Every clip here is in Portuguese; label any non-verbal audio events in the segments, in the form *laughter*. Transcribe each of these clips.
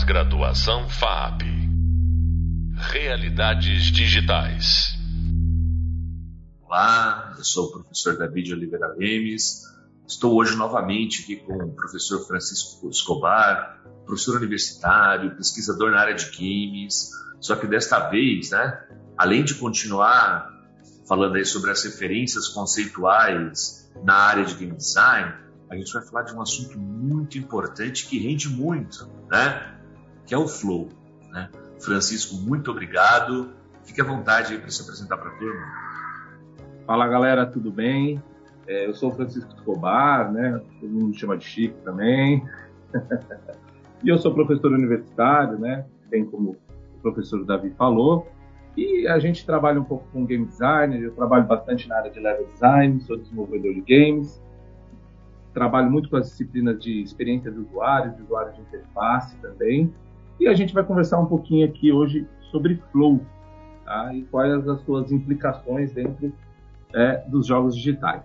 Pós-graduação FAP. Realidades digitais. Olá, eu sou o professor David Oliveira Lemes. Estou hoje novamente aqui com o professor Francisco Escobar, professor universitário, pesquisador na área de games. Só que desta vez, né, além de continuar falando aí sobre as referências conceituais na área de game design, a gente vai falar de um assunto muito importante que rende muito, né? Que é o flow. Né? Francisco, muito obrigado. Fique à vontade para se apresentar para a turma. Fala galera, tudo bem? É, eu sou o Francisco Escobar, né? Todo mundo me chama de Chico também. *laughs* e eu sou professor universitário, né? Bem como o professor Davi falou. E a gente trabalha um pouco com game design, eu trabalho bastante na área de level design, sou desenvolvedor de games trabalho muito com as disciplinas de experiência do usuário, de usuário de interface também. E a gente vai conversar um pouquinho aqui hoje sobre Flow tá? e quais as suas implicações dentro é, dos jogos digitais.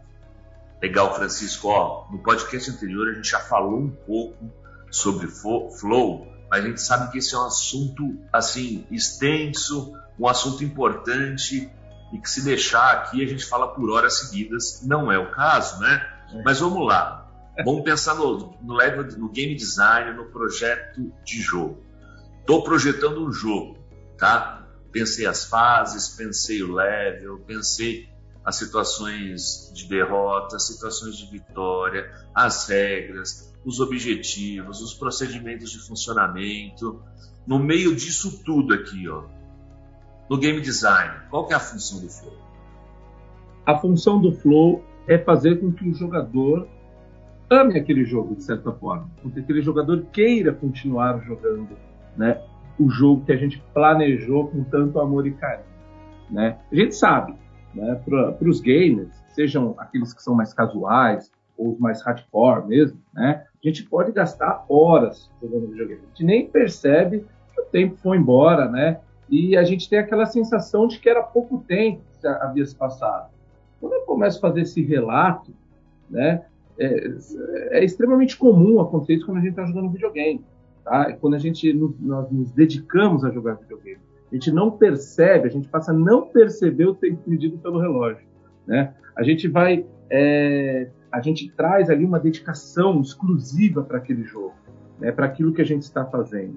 Legal, Francisco. Ó, no podcast anterior a gente já falou um pouco sobre Flow, mas a gente sabe que esse é um assunto assim extenso, um assunto importante e que se deixar aqui a gente fala por horas seguidas. Não é o caso, né? Mas vamos lá. Vamos pensar no, no, level, no game design, no projeto de jogo. Estou projetando um jogo, tá? Pensei as fases, pensei o level, pensei as situações de derrota, situações de vitória, as regras, os objetivos, os procedimentos de funcionamento. No meio disso tudo aqui, ó, no game design, qual que é a função do flow? A função do flow é fazer com que o jogador ame aquele jogo, de certa forma. Com que aquele jogador queira continuar jogando né, o jogo que a gente planejou com tanto amor e carinho. Né? A gente sabe, né, para os gamers, sejam aqueles que são mais casuais ou os mais hardcore mesmo, né, a gente pode gastar horas jogando videogame. A gente nem percebe que o tempo foi embora, né? E a gente tem aquela sensação de que era pouco tempo que havia se passado. Quando eu começo a fazer esse relato, né, é, é extremamente comum acontecer isso quando a gente está jogando videogame. Tá? Quando a gente nós nos dedicamos a jogar videogame. A gente não percebe, a gente passa a não perceber o tempo medido pelo relógio. Né? A gente vai, é, a gente traz ali uma dedicação exclusiva para aquele jogo, né? para aquilo que a gente está fazendo.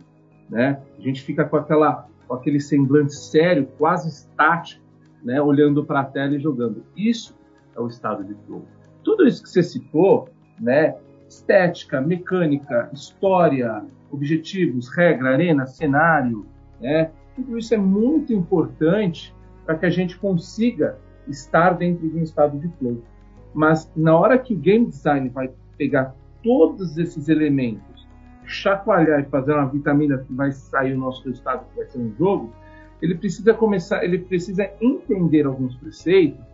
Né? A gente fica com, aquela, com aquele semblante sério, quase estático, né, olhando para a tela e jogando. Isso é o estado de flow. Tudo isso que você citou, né, estética, mecânica, história, objetivos, regra, arena, cenário, né, tudo isso é muito importante para que a gente consiga estar dentro de um estado de flow. Mas na hora que o game design vai pegar todos esses elementos, chacoalhar e fazer uma vitamina que vai sair o nosso resultado, que vai ser um jogo, ele precisa começar, ele precisa entender alguns preceitos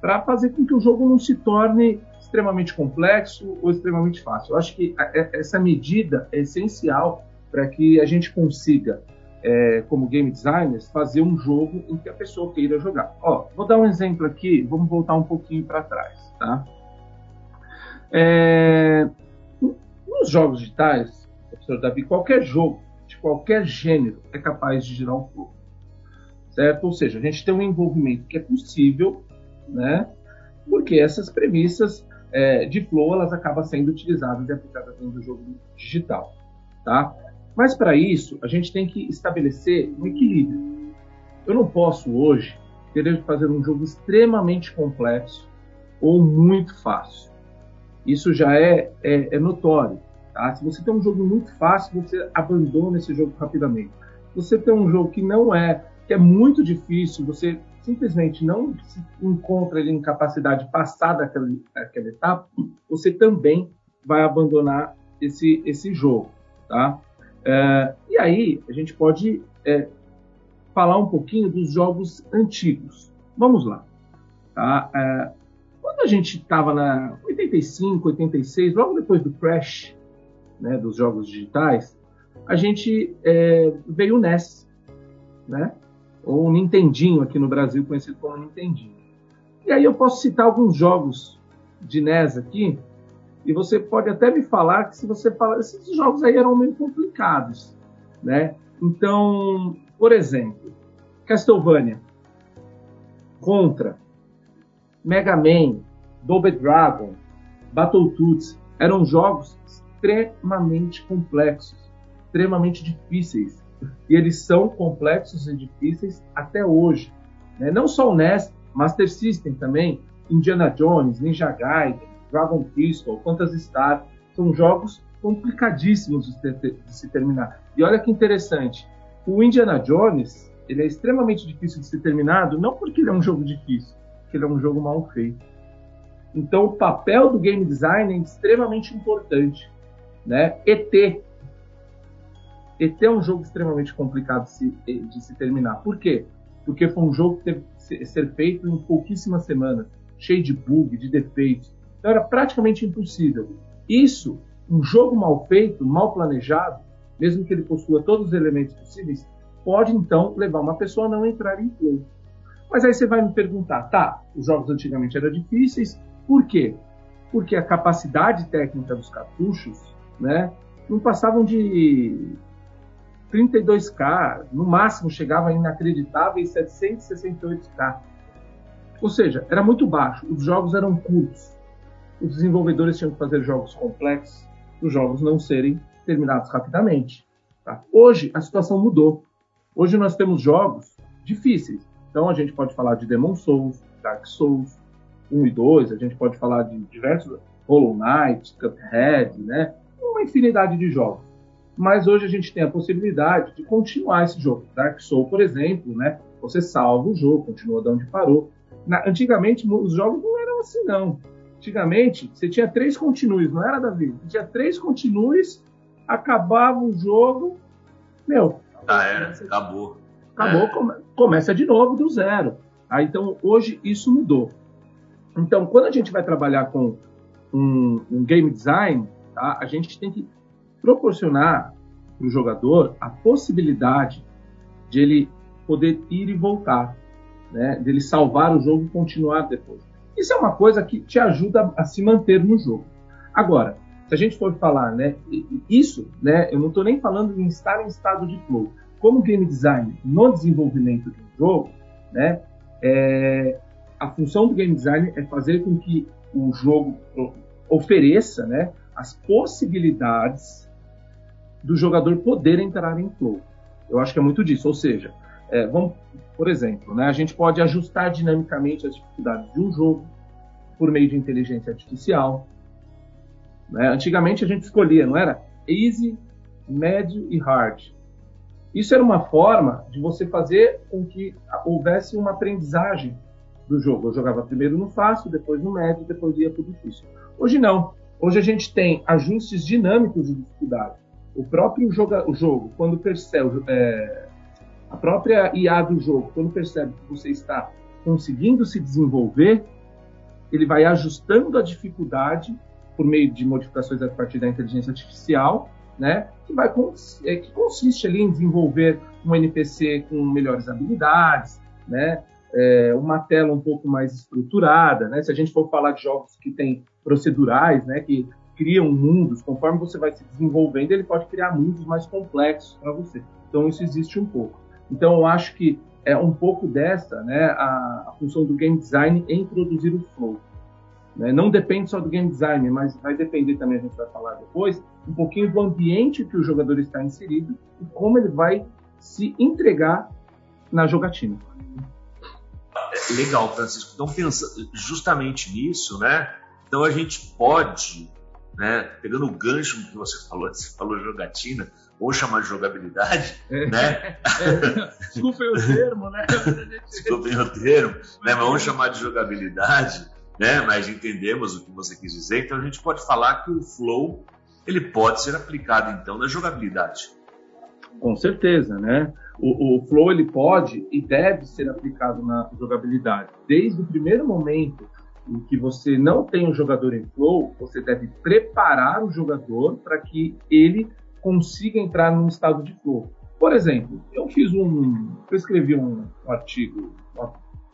para fazer com que o jogo não se torne extremamente complexo ou extremamente fácil. Eu acho que essa medida é essencial para que a gente consiga, é, como game designers, fazer um jogo em que a pessoa queira jogar. Ó, vou dar um exemplo aqui, vamos voltar um pouquinho para trás, tá? É, nos jogos digitais, professor Davi, qualquer jogo de qualquer gênero é capaz de gerar um flow certo? Ou seja, a gente tem um envolvimento que é possível, né? Porque essas premissas é, de flow elas acabam sendo utilizadas e aplicadas dentro do jogo digital, tá? Mas para isso a gente tem que estabelecer um equilíbrio. Eu não posso hoje querer fazer um jogo extremamente complexo ou muito fácil. Isso já é, é, é notório. Tá? Se você tem um jogo muito fácil, você abandona esse jogo rapidamente. Se você tem um jogo que não é que é muito difícil, você simplesmente não se encontra em capacidade passada daquela, daquela etapa, você também vai abandonar esse, esse jogo, tá? É, e aí a gente pode é, falar um pouquinho dos jogos antigos. Vamos lá, tá? É, quando a gente estava na 85, 86, logo depois do crash, né, dos jogos digitais, a gente é, veio o NES, né? Ou Nintendinho aqui no Brasil, conhecido como Nintendinho. E aí eu posso citar alguns jogos de NES aqui, e você pode até me falar que se você falar, esses jogos aí eram meio complicados. né? Então, por exemplo, Castlevania, Contra, Mega Man, Double Dragon, Battletoads eram jogos extremamente complexos, extremamente difíceis. E eles são complexos e difíceis até hoje. Né? Não só o NES, Master System também, Indiana Jones, Ninja Gaiden, Dragon Crystal, Phantasy Star, são jogos complicadíssimos de, ter, de se terminar. E olha que interessante, o Indiana Jones ele é extremamente difícil de ser terminado, não porque ele é um jogo difícil, porque ele é um jogo mal feito. Então, o papel do game design é extremamente importante. Né? ET. ET é um jogo extremamente complicado de se, de se terminar. Por quê? Porque foi um jogo que teve que ser feito em pouquíssimas semanas, cheio de bug, de defeitos. Então, era praticamente impossível. Isso, um jogo mal feito, mal planejado, mesmo que ele possua todos os elementos possíveis, pode então levar uma pessoa a não entrar em flow. Mas aí você vai me perguntar, tá, os jogos antigamente eram difíceis, por quê? Porque a capacidade técnica dos cartuchos, né, não passavam de 32K, no máximo chegava a inacreditáveis 768K. Ou seja, era muito baixo, os jogos eram curtos. Os desenvolvedores tinham que fazer jogos complexos, os jogos não serem terminados rapidamente. Tá? Hoje a situação mudou. Hoje nós temos jogos difíceis. Então a gente pode falar de Demon Souls, Dark Souls 1 e 2, a gente pode falar de diversos Hollow Knight, Cuphead, né? Uma infinidade de jogos. Mas hoje a gente tem a possibilidade de continuar esse jogo. Dark Souls, por exemplo, né? Você salva o jogo, continua de onde parou. Na, antigamente os jogos não eram assim, não. Antigamente você tinha três continues, não era, Davi? Você tinha três continues, acabava o jogo, meu, já era, acabou. Acabou, é. come, começa de novo do zero. Ah, então, hoje isso mudou. Então, quando a gente vai trabalhar com um, um game design, tá, a gente tem que proporcionar para o jogador a possibilidade de ele poder ir e voltar, né, dele salvar o jogo e continuar depois. Isso é uma coisa que te ajuda a se manter no jogo. Agora, se a gente for falar, né, isso, né, eu não estou nem falando em estar em estado de flow. Como game design no desenvolvimento de um jogo, né, é, a função do game design é fazer com que o jogo ofereça, né, as possibilidades do jogador poder entrar em flow. Eu acho que é muito disso. Ou seja, é, vamos, por exemplo, né, a gente pode ajustar dinamicamente as dificuldades de um jogo por meio de inteligência artificial. Né? Antigamente a gente escolhia, não era? Easy, médio e hard. Isso era uma forma de você fazer com que houvesse uma aprendizagem do jogo. Eu jogava primeiro no fácil, depois no médio, depois ia para o difícil. Hoje não. Hoje a gente tem ajustes dinâmicos de dificuldade. O próprio joga, o jogo, quando percebe, é, a própria IA do jogo, quando percebe que você está conseguindo se desenvolver, ele vai ajustando a dificuldade por meio de modificações a partir da inteligência artificial, né, que, vai, é, que consiste ali em desenvolver um NPC com melhores habilidades, né, é, uma tela um pouco mais estruturada, né, se a gente for falar de jogos que têm procedurais, né, que criam mundos, conforme você vai se desenvolvendo, ele pode criar mundos mais complexos para você. Então isso existe um pouco. Então eu acho que é um pouco dessa, né, a, a função do game design em introduzir o flow. Né? Não depende só do game design, mas vai depender também, a gente vai falar depois, um pouquinho do ambiente que o jogador está inserido e como ele vai se entregar na jogatina. É, legal, Francisco. Então, pensa justamente nisso, né? Então, a gente pode, né, pegando o gancho que você falou, você falou jogatina, ou chamar de jogabilidade, é. né? *laughs* É. Desculpem o termo, né? Desculpem o termo, né? Mas vamos chamar de jogabilidade né? Mas entendemos o que você quis dizer. Então a gente pode falar que o flow ele pode ser aplicado então na jogabilidade. Com certeza, né? O, o flow ele pode e deve ser aplicado na jogabilidade. Desde o primeiro momento em que você não tem um jogador em flow, você deve preparar o jogador para que ele consiga entrar num estado de flow. Por exemplo, eu fiz um, eu escrevi um, artigo,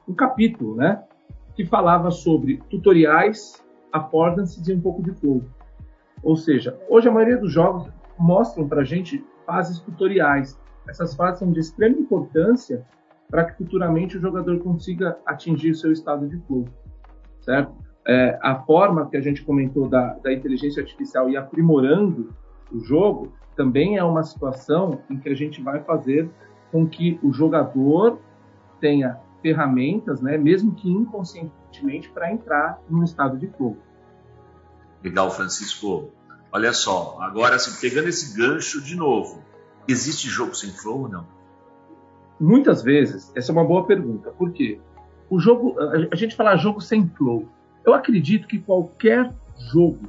um capítulo, né, que falava sobre tutoriais, affordances e um pouco de flow. Ou seja, hoje a maioria dos jogos mostram para gente fases tutoriais. Essas fases são de extrema importância para que futuramente o jogador consiga atingir seu estado de flow, certo? É, a forma que a gente comentou da, da inteligência artificial e aprimorando o jogo também é uma situação em que a gente vai fazer com que o jogador tenha ferramentas, né, mesmo que inconscientemente, para entrar num estado de flow. Legal, Francisco. Olha só, agora assim, pegando esse gancho de novo, existe jogo sem flow ou não? Muitas vezes, essa é uma boa pergunta. Por quê? O jogo, a gente fala jogo sem flow. Eu acredito que qualquer jogo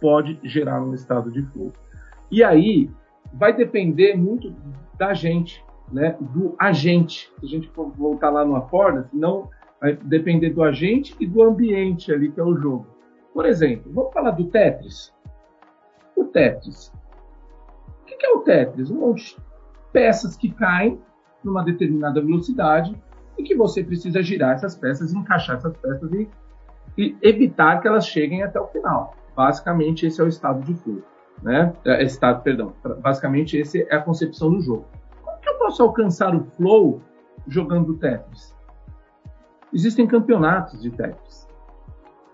pode gerar um estado de flow. E aí vai depender muito da gente, né? Do agente. Se a gente for voltar lá no Affordance, não vai depender do agente e do ambiente ali que é o jogo. Por exemplo, vamos falar do Tetris. O Tetris. O que é o Tetris? Um monte de peças que caem numa determinada velocidade e que você precisa girar essas peças, encaixar essas peças e, e evitar que elas cheguem até o final. Basicamente, esse é o estado de flow. Né? É, estado, perdão. Basicamente, esse é a concepção do jogo. Como que eu posso alcançar o flow jogando Tetris? Existem campeonatos de Tetris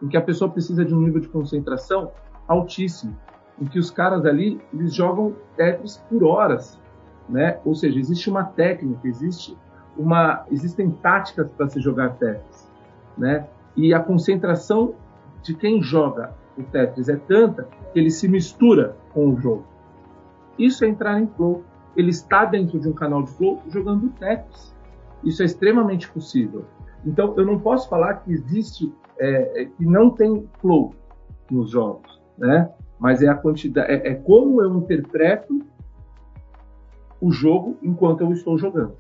em que a pessoa precisa de um nível de concentração altíssimo, em que os caras ali eles jogam Tetris por horas, né? Ou seja, existe uma técnica, existe uma, existem táticas para se jogar Tetris, né? E a concentração de quem joga o Tetris é tanta que ele se mistura com o jogo. Isso é entrar em flow. Ele está dentro de um canal de flow jogando Tetris. Isso é extremamente possível. Então, eu não posso falar que existe é, é, que não tem flow nos jogos, né? Mas é a quantidade, é, é, como eu interpreto o jogo enquanto eu estou jogando.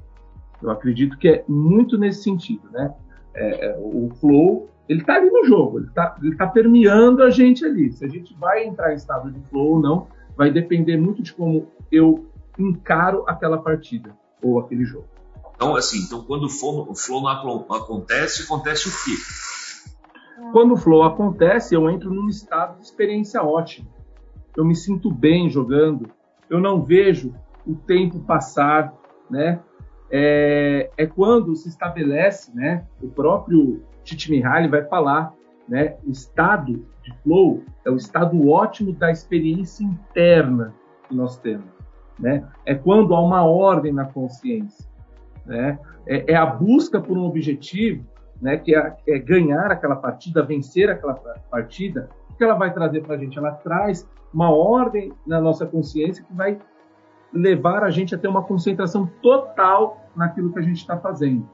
Eu acredito que é muito nesse sentido, né? É, é o flow ele está ali no jogo, ele está tá permeando a gente ali. Se a gente vai entrar em estado de flow ou não, vai depender muito de como eu encaro aquela partida ou aquele jogo. Então, assim, então quando o flow, o flow não acontece, acontece o quê? Quando o flow acontece, eu entro num estado de experiência ótima. Eu me sinto bem jogando, eu não vejo o tempo passar, né? É, é quando se estabelece, né? O próprio Titi Mihaly vai falar, né? O estado de flow é o estado ótimo da experiência interna que nós temos, né? É quando há uma ordem na consciência, né? É, é a busca por um objetivo né, que é, é, ganhar aquela partida, vencer aquela partida, o que ela vai trazer para a gente? Ela traz uma ordem na nossa consciência que vai levar a gente a ter uma concentração total naquilo que a gente está fazendo.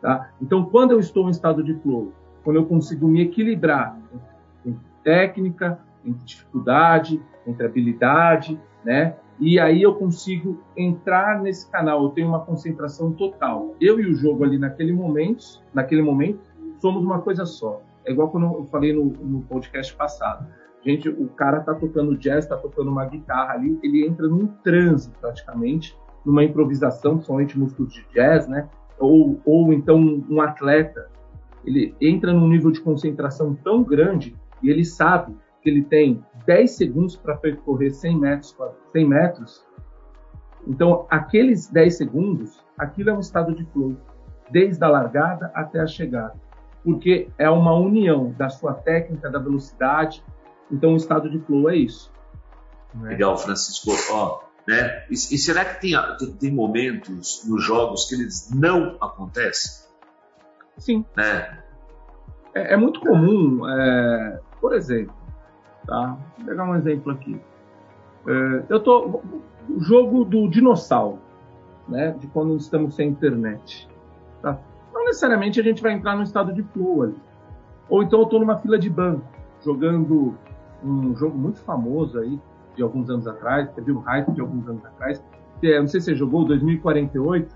Tá? Então, quando eu estou em estado de flow, quando eu consigo me equilibrar entre técnica, entre dificuldade, entre habilidade, né? E aí eu consigo entrar nesse canal, eu tenho uma concentração total. Eu e o jogo ali naquele momento, naquele momento, somos uma coisa só. É igual quando eu falei no, no podcast passado. Gente, o cara tá tocando jazz, tá tocando uma guitarra ali, ele entra num transe praticamente, numa improvisação, principalmente músicos de jazz, né? Ou, ou então um atleta, ele entra num nível de concentração tão grande e ele sabe que ele tem 10 segundos para percorrer 100 metros, 100 metros, então aqueles 10 segundos, aquilo é um estado de flow, desde a largada até a chegada, porque é uma união da sua técnica, da velocidade, então o estado de flow é isso. Né? Legal, Francisco. Ó, né? E, e, será que tem, tem momentos nos jogos que eles não acontecem? Sim. Né? É, é muito comum, é, por exemplo, Tá? Vou pegar um exemplo aqui. É, eu tô o jogo do dinossauro, né? De quando estamos sem internet. Tá? Não necessariamente a gente vai entrar no estado de flow ali. Ou então eu estou numa fila de banco jogando um jogo muito famoso aí de alguns anos atrás, teve um hype de alguns anos atrás. Que é, não sei se você jogou 2048,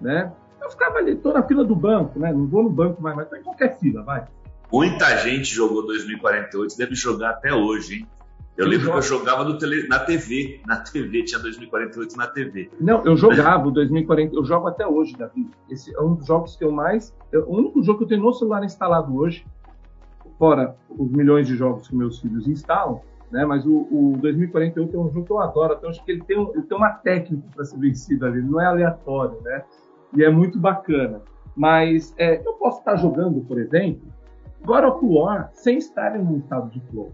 né? Eu ficava ali, tô na fila do banco, né? Não vou no banco mais, mas em qualquer fila, vai. Muita gente jogou 2048, deve jogar até hoje, hein? Eu lembro que eu jogava tele, na TV, na TV, tinha 2048 na TV. Não, eu jogava o 2040, eu jogo até hoje, Davi. Esse é um dos jogos que eu mais. É o único jogo que eu tenho no celular instalado hoje, fora os milhões de jogos que meus filhos instalam, né? Mas o, o 2048 é um jogo que eu adoro, até acho que ele tem, ele tem uma técnica para ser vencido ali, não é aleatório, né? E é muito bacana. Mas é, eu posso estar jogando, por exemplo, God of War sem estar em um estado de flow.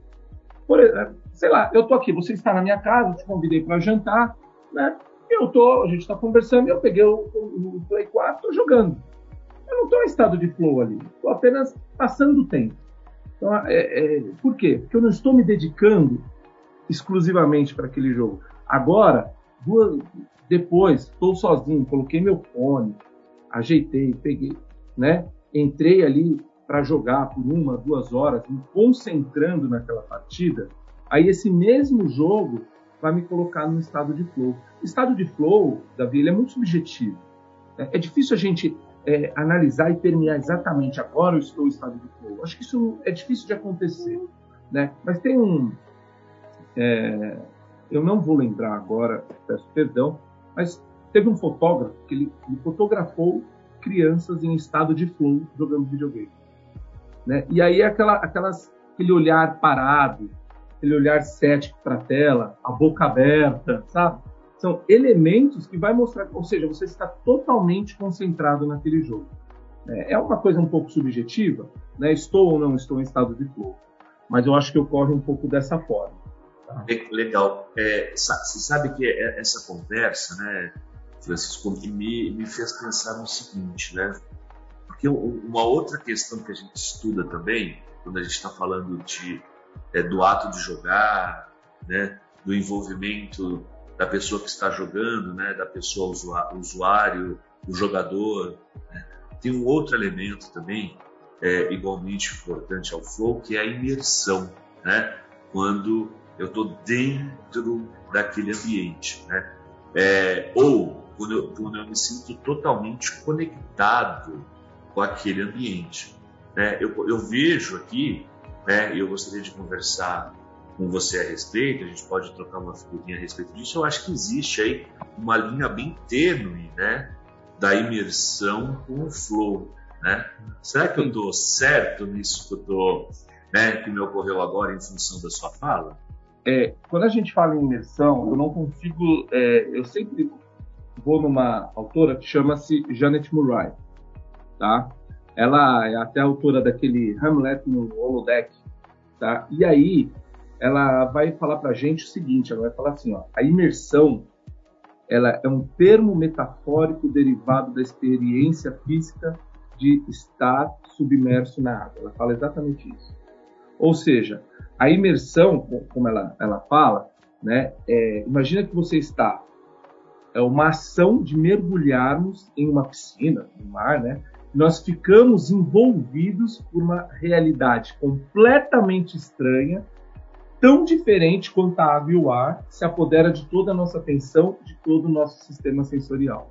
Por exemplo, sei lá, eu tô aqui, você está na minha casa, te convidei para jantar, né? Eu tô, a gente está conversando, eu peguei o, o Play 4, tô jogando. Eu não estou em estado de flow ali, estou apenas passando o tempo. Então, é, é, por quê? Porque eu não estou me dedicando exclusivamente para aquele jogo. Agora, duas, depois, estou sozinho, coloquei meu fone, ajeitei, peguei, né? Entrei ali para jogar por uma, duas horas, me concentrando naquela partida. Aí esse mesmo jogo vai me colocar no estado de flow. O estado de flow, Davi, ele é muito subjetivo. É, é difícil a gente é, analisar e terminar exatamente agora eu estou em estado de flow. Acho que isso é difícil de acontecer, né? Mas tem um, é, eu não vou lembrar agora, peço perdão, mas teve um fotógrafo que ele, ele fotografou crianças em estado de flow jogando videogame, né? E aí aquela, aquelas, aquele olhar parado, aquele olhar cético para a tela, a boca aberta, sabe? São elementos que vai mostrar, ou seja, você está totalmente concentrado naquele jogo. É, é uma coisa um pouco subjetiva, né? Estou ou não estou em estado de flow, mas eu acho que ocorre um pouco dessa forma. Tá? Legal. É, você sabe que é, essa conversa, né, Francisco, me, me fez pensar no seguinte, né? Porque uma outra questão que a gente estuda também, quando a gente está falando de, é, do ato de jogar, né, do envolvimento da pessoa que está jogando, né, da pessoa usuário, o jogador. Né? Tem um outro elemento também é, igualmente importante ao flow, que é a imersão, né? Quando eu estou dentro daquele ambiente, né? É, ou quando eu, quando eu, me sinto totalmente conectado com aquele ambiente. Né? Eu, eu vejo aqui, né, eu gostaria de conversar com você a respeito, a gente pode trocar uma figurinha a respeito disso. Eu acho que existe aí uma linha bem tênue, né, da imersão com o flow, né? Será que eu estou certo nisso que eu tô, né, que me ocorreu agora em função da sua fala? É, quando a gente fala em imersão, eu não consigo, é, eu sempre vou numa autora que chama-se Janet Murray, tá? Ela é até autora daquele Hamlet no holodeck, tá? E aí ela vai falar para a gente o seguinte, ela vai falar assim, ó, a imersão ela é um termo metafórico derivado da experiência física de estar submerso na água. Ela fala exatamente isso. Ou seja, a imersão, como ela, ela fala, né, é, imagina que você está é uma ação de mergulharmos em uma piscina, no mar, né? Nós ficamos envolvidos por uma realidade completamente estranha tão diferente quanto a água e o ar, se apodera de toda a nossa atenção, de todo o nosso sistema sensorial.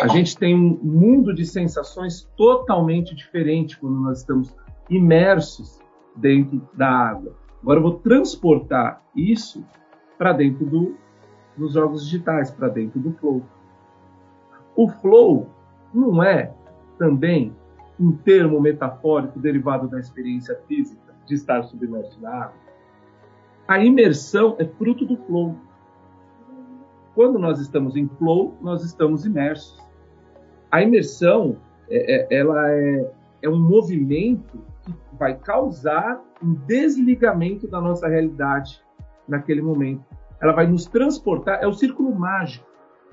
A gente tem um mundo de sensações totalmente diferente quando nós estamos imersos dentro da água. Agora eu vou transportar isso para dentro do, dos jogos digitais, para dentro do flow. O flow não é também um termo metafórico derivado da experiência física de estar submerso na água? A imersão é fruto do flow. Quando nós estamos em flow, nós estamos imersos. A imersão, é, é, ela é, é um movimento que vai causar um desligamento da nossa realidade naquele momento. Ela vai nos transportar, é o círculo mágico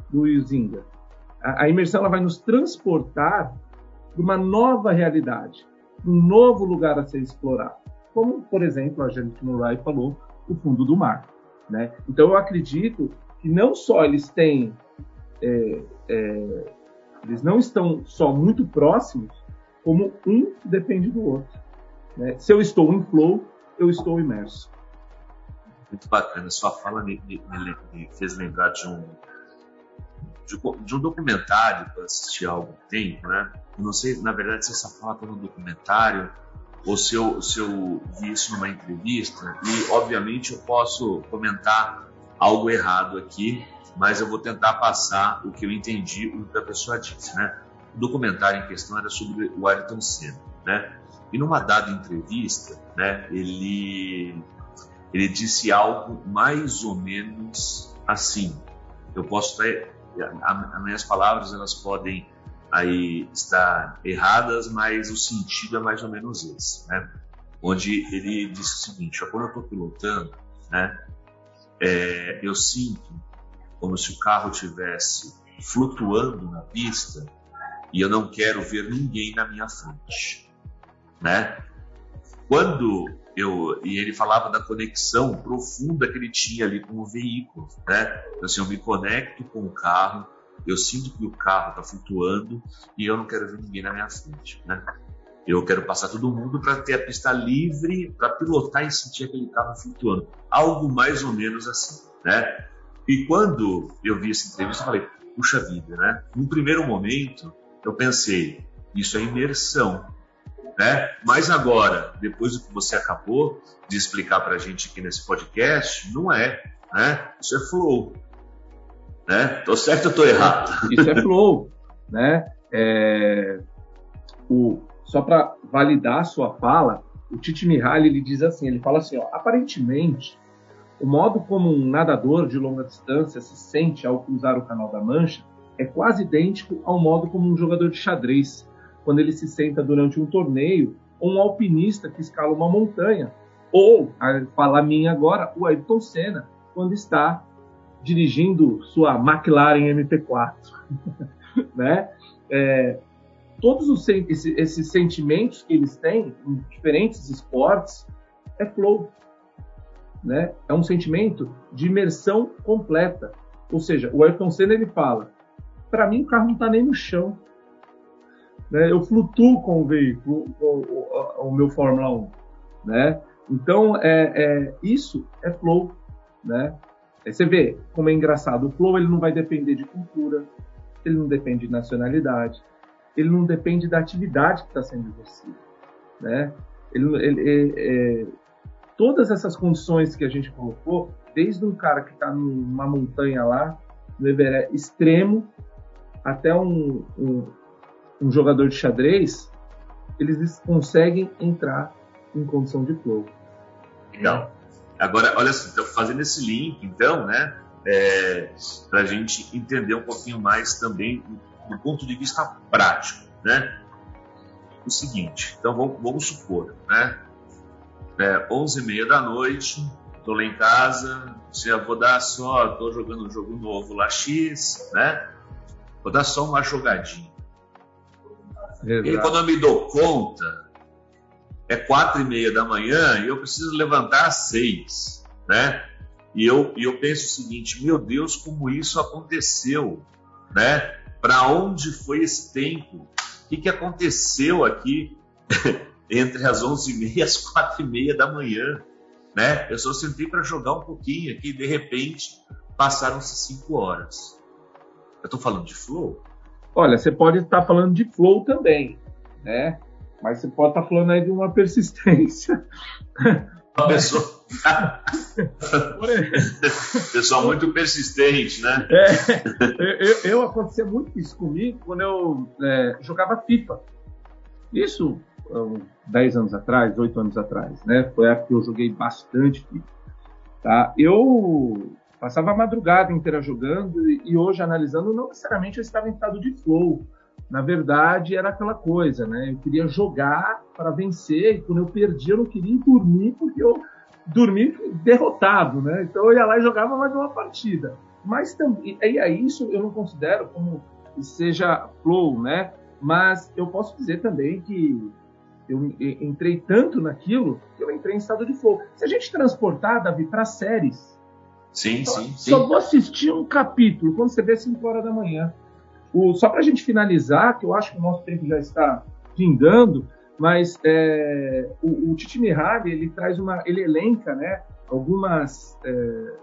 do Yuzinga. A, a imersão ela vai nos transportar para uma nova realidade, um novo lugar a ser explorado. Como, por exemplo, a Janet Murray falou, o fundo do mar. Né? Então eu acredito que não só eles têm, é, é, eles não estão só muito próximos, como um depende do outro. Né? Se eu estou em flow, eu estou imerso. Muito bacana. Sua fala me, me, me fez lembrar de um de, um documentário que eu assisti há algum tempo, né? Não sei, na verdade, se essa fala está no documentário ou se eu, se eu vi isso numa entrevista, e obviamente eu posso comentar algo errado aqui, mas eu vou tentar passar o que eu entendi, o que a pessoa disse, né? O documentário em questão era sobre o Ayrton Senna, né? E numa dada entrevista, né, ele ele disse algo mais ou menos assim. Eu posso ter, as minhas palavras elas podem aí estar erradas, mas o sentido é mais ou menos esse, né? Onde ele disse o seguinte: quando eu estou pilotando, né, é, eu sinto como se o carro tivesse flutuando na pista e eu não quero ver ninguém na minha frente, né? Quando eu e ele falava da conexão profunda que ele tinha ali com o veículo, né? Então, assim, eu me conecto com o carro, eu sinto que o carro está flutuando e eu não quero ver ninguém na minha frente, né? Eu quero passar todo mundo para ter a pista livre, para pilotar e sentir aquele carro flutuando. Algo mais ou menos assim, né? E quando eu vi essa entrevista, eu falei, puxa vida, né? No primeiro momento, eu pensei, isso é imersão, né? Mas agora, depois do que você acabou de explicar para a gente aqui nesse podcast, não é, né? Isso é flow, né? Tô certo ou tô errado? *laughs* Isso é flow, né? É... O... Só para validar a sua fala, o Titi Mihaly ele diz assim, ele fala assim, ó, aparentemente o modo como um nadador de longa distância se sente ao cruzar o Canal da Mancha é quase idêntico ao modo como um jogador de xadrez, quando ele se senta durante um torneio, ou um alpinista que escala uma montanha, ou, a falar minha agora, o Ayrton Senna, quando está dirigindo sua McLaren MP4. *laughs* né? É, todos os, esses, esses sentimentos que eles têm em diferentes esportes é flow né? É um sentimento de imersão completa. Ou seja, o Ayrton Senna ele fala: para mim o carro não está nem no chão. Né? Eu flutuo com o veículo, o, o, o meu Fórmula 1, né? Então é, é, isso é flow, né? Você vê como é engraçado. O flow ele não vai depender de cultura, ele não depende de nacionalidade, ele não depende da atividade que está sendo exercida, né? Ele, ele, é, todas essas condições que a gente colocou, desde um cara que está numa montanha lá, no Everest extremo, até um, um, um, jogador de xadrez, eles conseguem entrar em condição de flow. Legal. Agora, olha só, então, fazendo esse link, então, né, é, para a gente entender um pouquinho mais também do ponto de vista prático, né? O seguinte, então vamos, vamos supor, né? é, 11 e meia da noite, tô lá em casa, eu vou dar só, tô jogando um jogo novo lá X, né? Vou dar só uma jogadinha. Exato. E quando eu me dou conta, é quatro e meia da manhã e eu preciso levantar às seis, né? E eu, e eu penso o seguinte, meu Deus, como isso aconteceu, né? Para onde foi esse tempo? O que, que aconteceu aqui *laughs* entre as 11h30 e as 4h30 da manhã. Né? Eu só sentei para jogar um pouquinho aqui e de repente passaram-se 5 horas. Eu estou falando de flow? Olha, você pode estar tá falando de flow também, né? Mas você pode estar tá falando aí de uma persistência. Uma pessoa. Pessoal muito persistente, né? É, eu, eu, acontecia muito isso comigo quando eu é, jogava FIFA. Isso 10 anos atrás, 8 anos atrás, né? Foi a época que eu joguei bastante FIFA. Tá? Eu passava a madrugada inteira jogando e, hoje analisando, não necessariamente eu estava em estado de flow. Na verdade, era aquela coisa, né? Eu queria jogar para vencer e quando eu perdia, eu não queria dormir porque eu dormi derrotado, né? Então eu ia lá e jogava mais uma partida. Mas também, e aí isso eu não considero como seja flow, né? Mas eu posso dizer também que eu entrei tanto naquilo que eu entrei em estado de flow. Se a gente transportar, Davi, para séries. Sim, só, sim, sim. Só vou assistir um capítulo quando você vê 5 horas da manhã. O, só para a gente finalizar, que eu acho que o nosso tempo já está findando, mas é, o, o Titi Mihaly, ele traz uma, ele elenca, né, algumas é,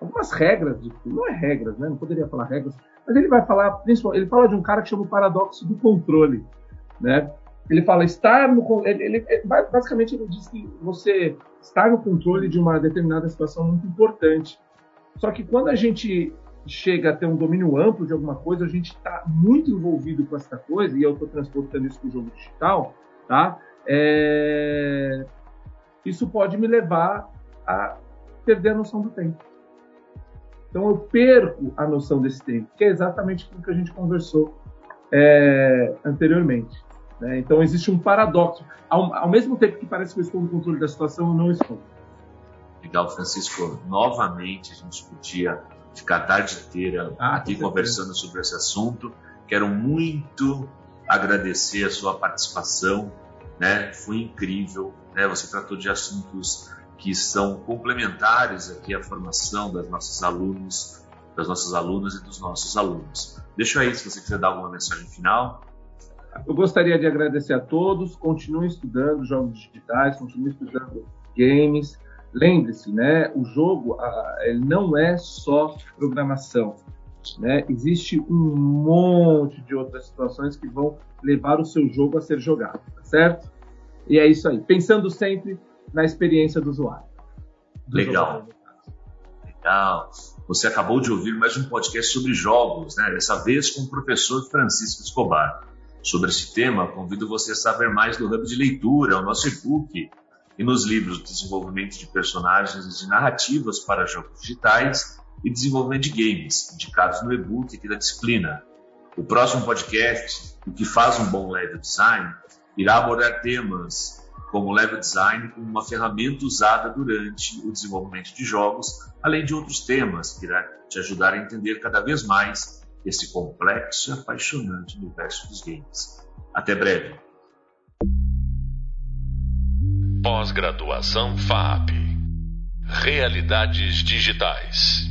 algumas regras, de, não é regras, né, não poderia falar regras, mas ele vai falar, ele fala de um cara que chama o paradoxo do controle, né? Ele fala estar no ele, ele, basicamente ele diz que você estar no controle de uma determinada situação é muito importante. Só que quando a gente chega a ter um domínio amplo de alguma coisa, a gente está muito envolvido com essa coisa, e eu estou transportando isso para o jogo digital, tá? É... Isso pode me levar a perder a noção do tempo. Então eu perco a noção desse tempo, que é exatamente aquilo que a gente conversou é, anteriormente. Né? Então existe um paradoxo. Ao, ao, mesmo tempo que parece que eu estou no controle da situação, eu não estou. Legal, Francisco. Novamente a gente podia ficar a tarde inteira ah, aqui conversando sobre esse assunto. Quero muito agradecer a sua participação, né? Foi incrível, né? Você tratou de assuntos que são complementares aqui à formação das nossas alunos, das nossas alunas e dos nossos alunos. Deixa aí se você quiser dar alguma mensagem final. Eu gostaria de agradecer a todos. Continuem estudando jogos digitais, continuem estudando games. Lembre-se, né? O jogo ele não é só programação. Né? Existe um monte de outras situações que vão levar o seu jogo a ser jogado, tá certo? E é isso aí. Pensando sempre na experiência do usuário. Do Legal. Legal. Você acabou de ouvir mais um podcast sobre jogos, né? dessa vez com o professor Francisco Escobar. Sobre esse tema, convido você a saber mais do Hub de Leitura, o nosso e-book, e nos livros de desenvolvimento de personagens e narrativas para jogos digitais e desenvolvimento de games, indicados no e-book aqui da disciplina. O próximo podcast, O que faz um bom level design, irá abordar temas como level design como uma ferramenta usada durante o desenvolvimento de jogos, além de outros temas que irá te ajudar a entender cada vez mais esse complexo e apaixonante universo dos games. Até breve. Pós-graduação FAP Realidades Digitais